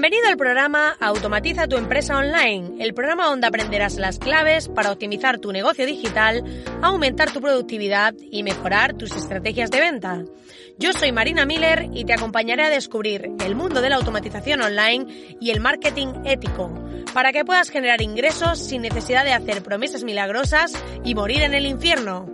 Bienvenido al programa Automatiza tu empresa online, el programa donde aprenderás las claves para optimizar tu negocio digital, aumentar tu productividad y mejorar tus estrategias de venta. Yo soy Marina Miller y te acompañaré a descubrir el mundo de la automatización online y el marketing ético, para que puedas generar ingresos sin necesidad de hacer promesas milagrosas y morir en el infierno.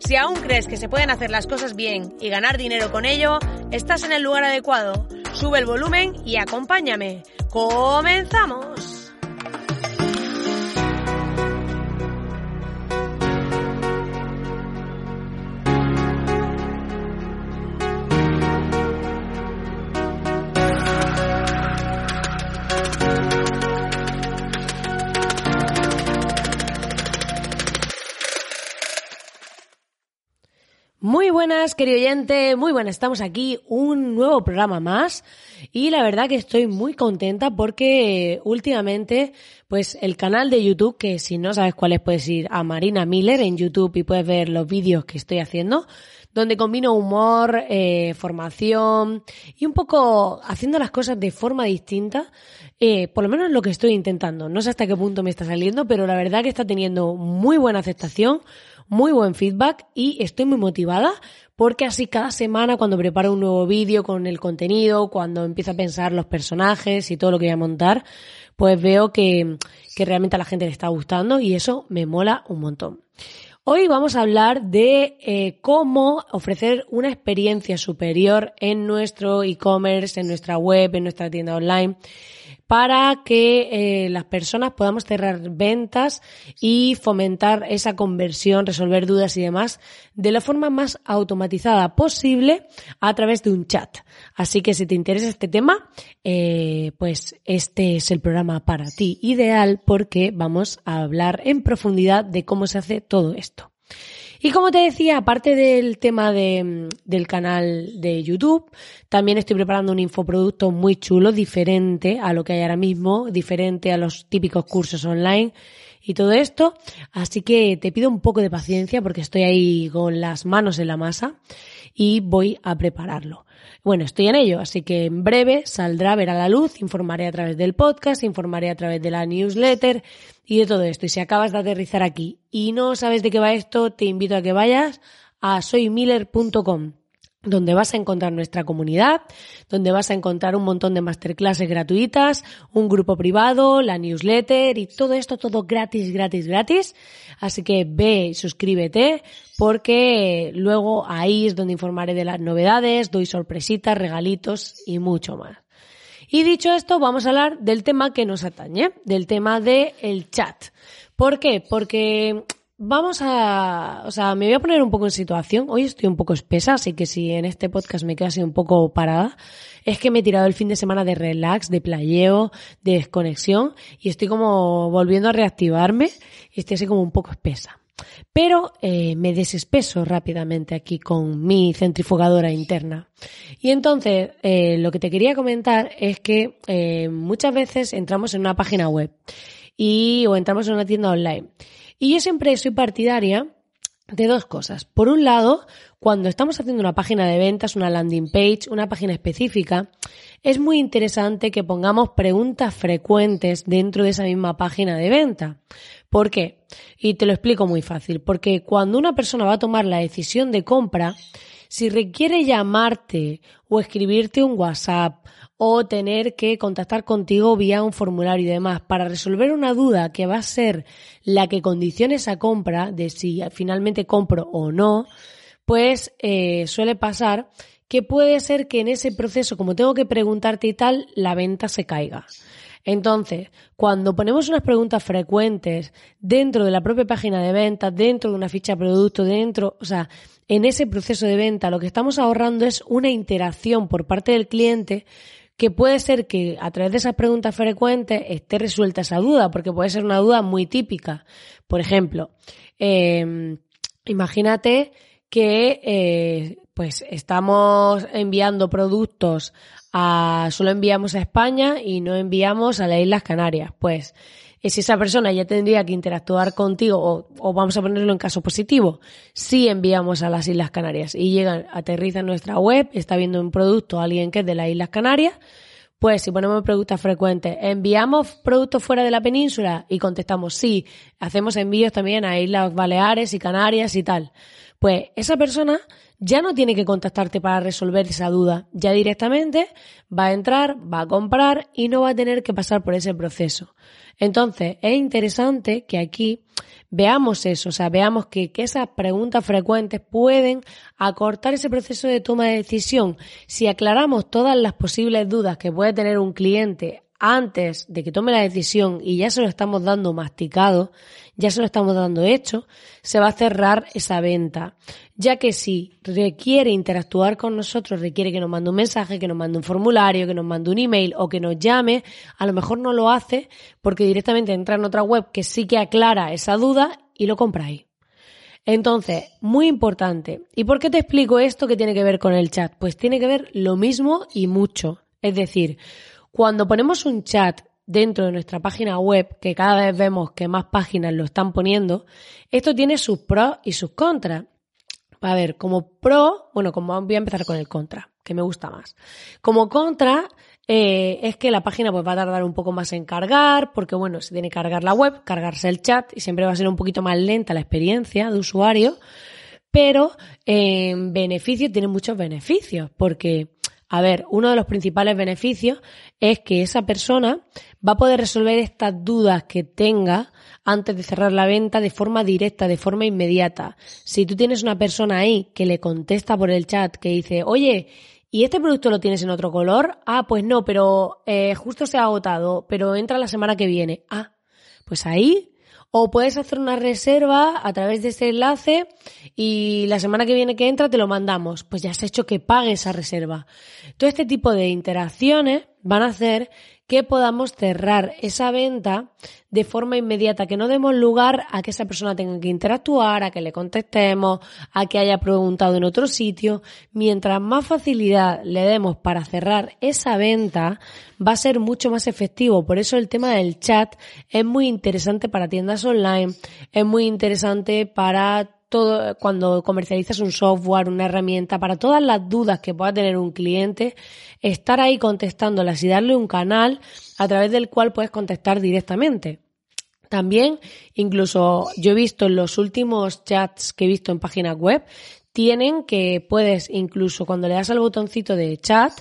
Si aún crees que se pueden hacer las cosas bien y ganar dinero con ello, estás en el lugar adecuado. Sube el volumen y acompáñame. ¡Comenzamos! Buenas, querido oyente, muy buenas, estamos aquí, un nuevo programa más y la verdad que estoy muy contenta porque últimamente pues el canal de YouTube, que si no sabes cuál es puedes ir a Marina Miller en YouTube y puedes ver los vídeos que estoy haciendo, donde combino humor, eh, formación y un poco haciendo las cosas de forma distinta, eh, por lo menos lo que estoy intentando. No sé hasta qué punto me está saliendo, pero la verdad que está teniendo muy buena aceptación muy buen feedback y estoy muy motivada porque así cada semana cuando preparo un nuevo vídeo con el contenido, cuando empiezo a pensar los personajes y todo lo que voy a montar, pues veo que, que realmente a la gente le está gustando y eso me mola un montón. Hoy vamos a hablar de eh, cómo ofrecer una experiencia superior en nuestro e-commerce, en nuestra web, en nuestra tienda online para que eh, las personas podamos cerrar ventas y fomentar esa conversión, resolver dudas y demás de la forma más automatizada posible a través de un chat. Así que si te interesa este tema, eh, pues este es el programa para ti ideal porque vamos a hablar en profundidad de cómo se hace todo esto. Y como te decía, aparte del tema de, del canal de YouTube, también estoy preparando un infoproducto muy chulo, diferente a lo que hay ahora mismo, diferente a los típicos cursos online y todo esto. Así que te pido un poco de paciencia porque estoy ahí con las manos en la masa y voy a prepararlo. Bueno, estoy en ello, así que en breve saldrá, verá la luz, informaré a través del podcast, informaré a través de la newsletter y de todo esto. Y si acabas de aterrizar aquí y no sabes de qué va esto, te invito a que vayas a soymiller.com donde vas a encontrar nuestra comunidad, donde vas a encontrar un montón de masterclasses gratuitas, un grupo privado, la newsletter y todo esto, todo gratis, gratis, gratis. Así que ve y suscríbete porque luego ahí es donde informaré de las novedades, doy sorpresitas, regalitos y mucho más. Y dicho esto, vamos a hablar del tema que nos atañe, del tema del el chat. ¿Por qué? Porque vamos a, o sea, me voy a poner un poco en situación. Hoy estoy un poco espesa, así que si en este podcast me quedo así un poco parada, es que me he tirado el fin de semana de relax, de playeo, de desconexión y estoy como volviendo a reactivarme y estoy así como un poco espesa. Pero eh, me desespeso rápidamente aquí con mi centrifugadora interna. Y entonces, eh, lo que te quería comentar es que eh, muchas veces entramos en una página web y o entramos en una tienda online. Y yo siempre soy partidaria de dos cosas. Por un lado, cuando estamos haciendo una página de ventas, una landing page, una página específica, es muy interesante que pongamos preguntas frecuentes dentro de esa misma página de venta. ¿Por qué? Y te lo explico muy fácil. Porque cuando una persona va a tomar la decisión de compra, si requiere llamarte o escribirte un WhatsApp o tener que contactar contigo vía un formulario y demás para resolver una duda que va a ser la que condicione esa compra de si finalmente compro o no, pues eh, suele pasar que puede ser que en ese proceso, como tengo que preguntarte y tal, la venta se caiga. Entonces, cuando ponemos unas preguntas frecuentes dentro de la propia página de venta, dentro de una ficha de producto, dentro, o sea, en ese proceso de venta, lo que estamos ahorrando es una interacción por parte del cliente que puede ser que a través de esas preguntas frecuentes esté resuelta esa duda, porque puede ser una duda muy típica. Por ejemplo, em, imagínate que eh, pues estamos enviando productos a solo enviamos a España y no enviamos a las Islas Canarias. Pues si esa persona ya tendría que interactuar contigo, o, vamos a ponerlo en caso positivo, si enviamos a las Islas Canarias y llegan, aterriza en nuestra web, está viendo un producto alguien que es de las Islas Canarias, Pues si ponemos preguntas frecuentes, ¿enviamos productos fuera de la península? Y contestamos sí, hacemos envíos también a Islas Baleares y Canarias y tal. Pues esa persona ya no tiene que contactarte para resolver esa duda. Ya directamente va a entrar, va a comprar y no va a tener que pasar por ese proceso. Entonces, es interesante que aquí veamos eso, o sea, veamos que, que, esas preguntas frecuentes pueden acortar ese proceso de toma de decisión. Si aclaramos todas las posibles dudas que puede tener un cliente antes de que tome la decisión y ya se lo estamos dando masticado, ya se lo estamos dando hecho, se va a cerrar esa venta. Ya que si requiere interactuar con nosotros, requiere que nos mande un mensaje, que nos mande un formulario, que nos mande un email o que nos llame, a lo mejor no lo hace porque directamente entra en otra web que sí que aclara esa duda y lo compra ahí. Entonces, muy importante. ¿Y por qué te explico esto que tiene que ver con el chat? Pues tiene que ver lo mismo y mucho. Es decir, cuando ponemos un chat dentro de nuestra página web, que cada vez vemos que más páginas lo están poniendo, esto tiene sus pros y sus contras. A ver, como pro, bueno, como voy a empezar con el contra, que me gusta más. Como contra, eh, es que la página pues va a tardar un poco más en cargar, porque bueno, se tiene que cargar la web, cargarse el chat y siempre va a ser un poquito más lenta la experiencia de usuario, pero en beneficio tiene muchos beneficios, porque a ver, uno de los principales beneficios es que esa persona va a poder resolver estas dudas que tenga antes de cerrar la venta de forma directa, de forma inmediata. Si tú tienes una persona ahí que le contesta por el chat, que dice, oye, ¿y este producto lo tienes en otro color? Ah, pues no, pero eh, justo se ha agotado, pero entra la semana que viene. Ah, pues ahí o puedes hacer una reserva a través de ese enlace y la semana que viene que entra te lo mandamos. Pues ya has hecho que pague esa reserva. Todo este tipo de interacciones van a hacer que podamos cerrar esa venta de forma inmediata, que no demos lugar a que esa persona tenga que interactuar, a que le contestemos, a que haya preguntado en otro sitio. Mientras más facilidad le demos para cerrar esa venta, va a ser mucho más efectivo. Por eso el tema del chat es muy interesante para tiendas online, es muy interesante para cuando comercializas un software, una herramienta, para todas las dudas que pueda tener un cliente, estar ahí contestándolas y darle un canal a través del cual puedes contestar directamente. También, incluso yo he visto en los últimos chats que he visto en páginas web, tienen que puedes incluso cuando le das al botoncito de chat,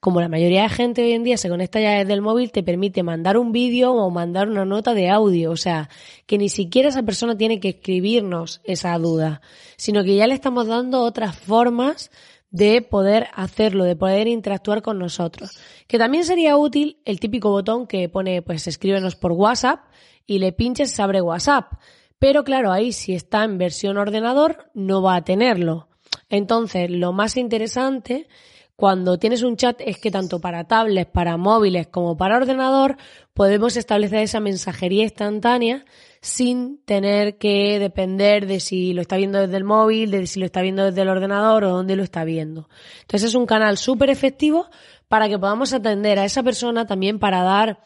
como la mayoría de gente hoy en día se conecta ya desde el móvil, te permite mandar un vídeo o mandar una nota de audio. O sea, que ni siquiera esa persona tiene que escribirnos esa duda, sino que ya le estamos dando otras formas de poder hacerlo, de poder interactuar con nosotros. Que también sería útil el típico botón que pone, pues escríbenos por WhatsApp y le pinches se abre WhatsApp. Pero claro, ahí si está en versión ordenador no va a tenerlo. Entonces, lo más interesante cuando tienes un chat es que tanto para tablets, para móviles como para ordenador podemos establecer esa mensajería instantánea sin tener que depender de si lo está viendo desde el móvil, de si lo está viendo desde el ordenador o dónde lo está viendo. Entonces es un canal súper efectivo para que podamos atender a esa persona también para dar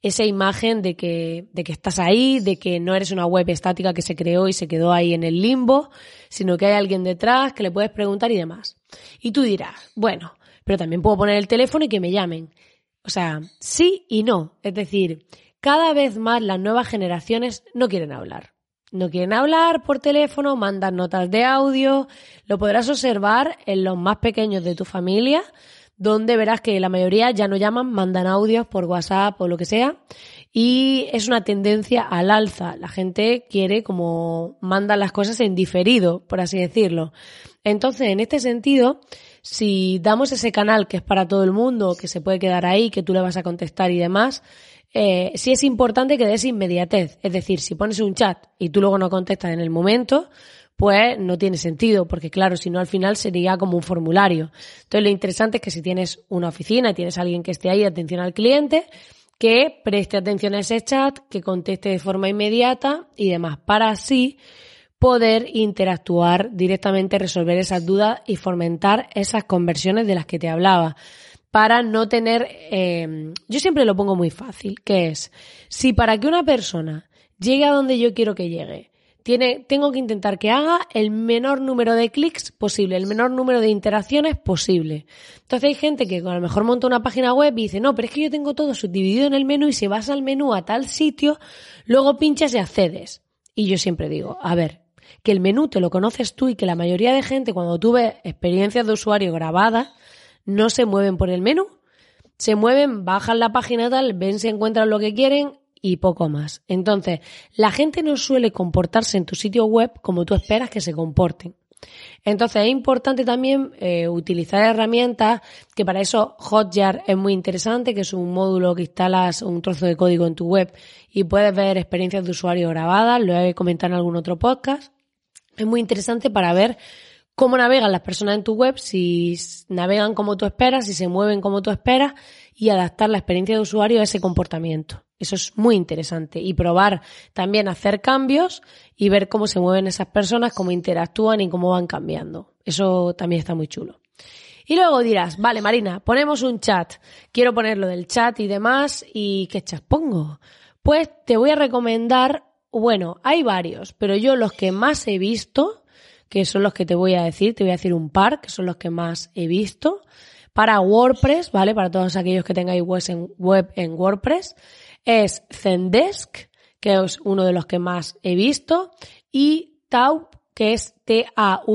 esa imagen de que, de que estás ahí, de que no eres una web estática que se creó y se quedó ahí en el limbo, sino que hay alguien detrás que le puedes preguntar y demás. Y tú dirás, bueno, pero también puedo poner el teléfono y que me llamen. O sea, sí y no. Es decir, cada vez más las nuevas generaciones no quieren hablar. No quieren hablar por teléfono, mandan notas de audio. Lo podrás observar en los más pequeños de tu familia, donde verás que la mayoría ya no llaman, mandan audios por WhatsApp o lo que sea. Y es una tendencia al alza. La gente quiere como mandan las cosas en diferido, por así decirlo. Entonces, en este sentido, si damos ese canal que es para todo el mundo, que se puede quedar ahí, que tú le vas a contestar y demás, eh, sí es importante que des inmediatez. Es decir, si pones un chat y tú luego no contestas en el momento, pues no tiene sentido, porque claro, si no al final sería como un formulario. Entonces lo interesante es que si tienes una oficina tienes a alguien que esté ahí, atención al cliente, que preste atención a ese chat, que conteste de forma inmediata y demás, para así poder interactuar directamente, resolver esas dudas y fomentar esas conversiones de las que te hablaba. Para no tener, eh, yo siempre lo pongo muy fácil, que es, si para que una persona llegue a donde yo quiero que llegue, tiene, tengo que intentar que haga el menor número de clics posible, el menor número de interacciones posible. Entonces hay gente que a lo mejor monta una página web y dice, no, pero es que yo tengo todo subdividido en el menú y si vas al menú a tal sitio, luego pinchas y accedes. Y yo siempre digo, a ver, que el menú te lo conoces tú y que la mayoría de gente cuando tú ves experiencias de usuario grabadas, no se mueven por el menú. Se mueven, bajan la página tal, ven si encuentran lo que quieren y poco más. Entonces, la gente no suele comportarse en tu sitio web como tú esperas que se comporten. Entonces es importante también eh, utilizar herramientas que para eso Hotjar es muy interesante, que es un módulo que instalas un trozo de código en tu web y puedes ver experiencias de usuario grabadas, lo he comentado en algún otro podcast. Es muy interesante para ver cómo navegan las personas en tu web, si navegan como tú esperas, si se mueven como tú esperas y adaptar la experiencia de usuario a ese comportamiento. Eso es muy interesante. Y probar también hacer cambios y ver cómo se mueven esas personas, cómo interactúan y cómo van cambiando. Eso también está muy chulo. Y luego dirás, vale, Marina, ponemos un chat. Quiero ponerlo del chat y demás. ¿Y qué chat pongo? Pues te voy a recomendar, bueno, hay varios, pero yo los que más he visto que son los que te voy a decir, te voy a decir un par, que son los que más he visto. Para WordPress, ¿vale? Para todos aquellos que tengáis web en, WordPress, es Zendesk, que es uno de los que más he visto, y Taup, que es T-A-W-K.tu.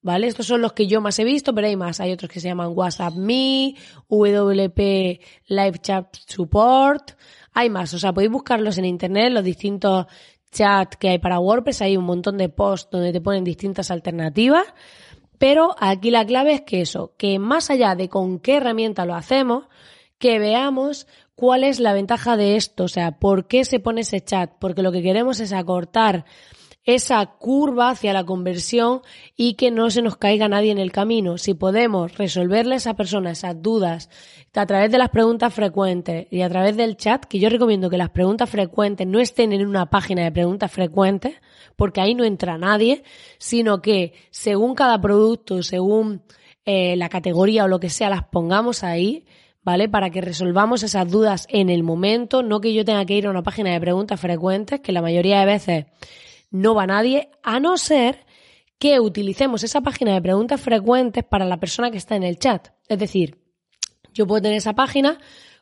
¿Vale? Estos son los que yo más he visto, pero hay más. Hay otros que se llaman WhatsApp Me, WP Live Chat Support. Hay más. O sea, podéis buscarlos en internet, los distintos chat que hay para WordPress, hay un montón de posts donde te ponen distintas alternativas, pero aquí la clave es que eso, que más allá de con qué herramienta lo hacemos, que veamos cuál es la ventaja de esto, o sea, por qué se pone ese chat, porque lo que queremos es acortar esa curva hacia la conversión y que no se nos caiga nadie en el camino. Si podemos resolverle a esa persona esas dudas a través de las preguntas frecuentes y a través del chat, que yo recomiendo que las preguntas frecuentes no estén en una página de preguntas frecuentes, porque ahí no entra nadie, sino que según cada producto, según eh, la categoría o lo que sea, las pongamos ahí, ¿vale? Para que resolvamos esas dudas en el momento, no que yo tenga que ir a una página de preguntas frecuentes, que la mayoría de veces no va nadie, a no ser que utilicemos esa página de preguntas frecuentes para la persona que está en el chat. Es decir, yo puedo tener esa página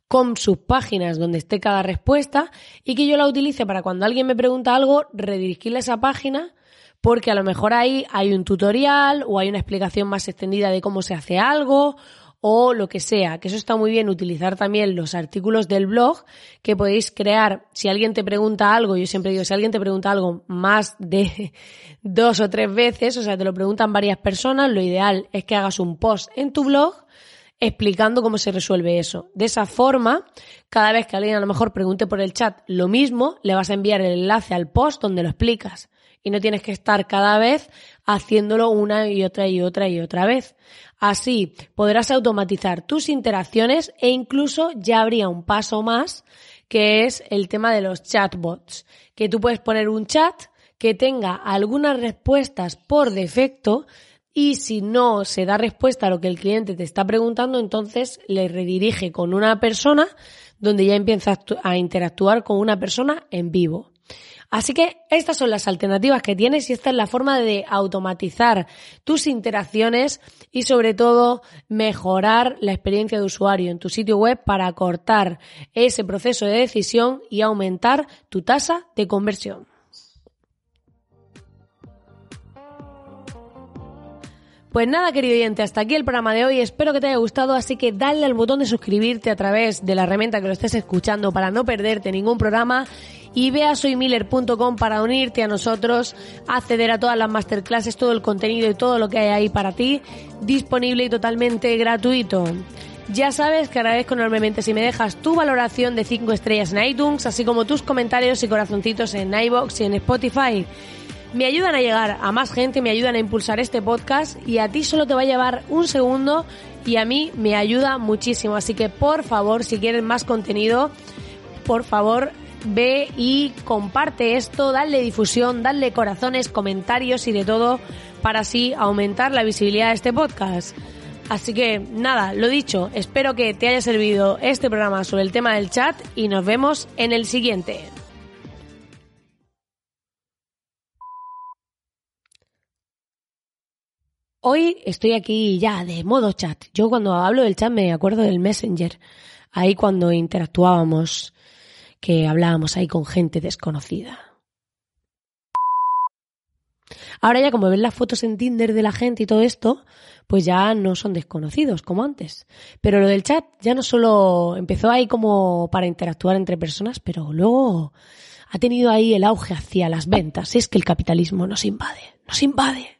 con sus páginas donde esté cada respuesta y que yo la utilice para cuando alguien me pregunta algo, redirigirle esa página porque a lo mejor ahí hay un tutorial o hay una explicación más extendida de cómo se hace algo o lo que sea, que eso está muy bien utilizar también los artículos del blog que podéis crear. Si alguien te pregunta algo, yo siempre digo, si alguien te pregunta algo más de dos o tres veces, o sea, te lo preguntan varias personas, lo ideal es que hagas un post en tu blog explicando cómo se resuelve eso. De esa forma, cada vez que alguien a lo mejor pregunte por el chat lo mismo, le vas a enviar el enlace al post donde lo explicas y no tienes que estar cada vez haciéndolo una y otra y otra y otra vez. Así podrás automatizar tus interacciones e incluso ya habría un paso más que es el tema de los chatbots, que tú puedes poner un chat que tenga algunas respuestas por defecto y si no se da respuesta a lo que el cliente te está preguntando, entonces le redirige con una persona donde ya empieza a interactuar con una persona en vivo. Así que estas son las alternativas que tienes y esta es la forma de automatizar tus interacciones y sobre todo mejorar la experiencia de usuario en tu sitio web para acortar ese proceso de decisión y aumentar tu tasa de conversión. Pues nada, querido oyente, hasta aquí el programa de hoy. Espero que te haya gustado, así que dale al botón de suscribirte a través de la herramienta que lo estés escuchando para no perderte ningún programa y ve a soymiller.com para unirte a nosotros, acceder a todas las masterclasses, todo el contenido y todo lo que hay ahí para ti, disponible y totalmente gratuito. Ya sabes que agradezco enormemente si me dejas tu valoración de 5 estrellas en iTunes, así como tus comentarios y corazoncitos en iBox y en Spotify me ayudan a llegar a más gente, me ayudan a impulsar este podcast y a ti solo te va a llevar un segundo y a mí me ayuda muchísimo. Así que por favor, si quieres más contenido, por favor ve y comparte esto, dale difusión, dale corazones, comentarios y de todo para así aumentar la visibilidad de este podcast. Así que nada, lo dicho, espero que te haya servido este programa sobre el tema del chat y nos vemos en el siguiente. Hoy estoy aquí ya de modo chat. Yo cuando hablo del chat me acuerdo del Messenger. Ahí cuando interactuábamos, que hablábamos ahí con gente desconocida. Ahora ya como ven las fotos en Tinder de la gente y todo esto, pues ya no son desconocidos como antes. Pero lo del chat ya no solo empezó ahí como para interactuar entre personas, pero luego ha tenido ahí el auge hacia las ventas. Es que el capitalismo nos invade, nos invade.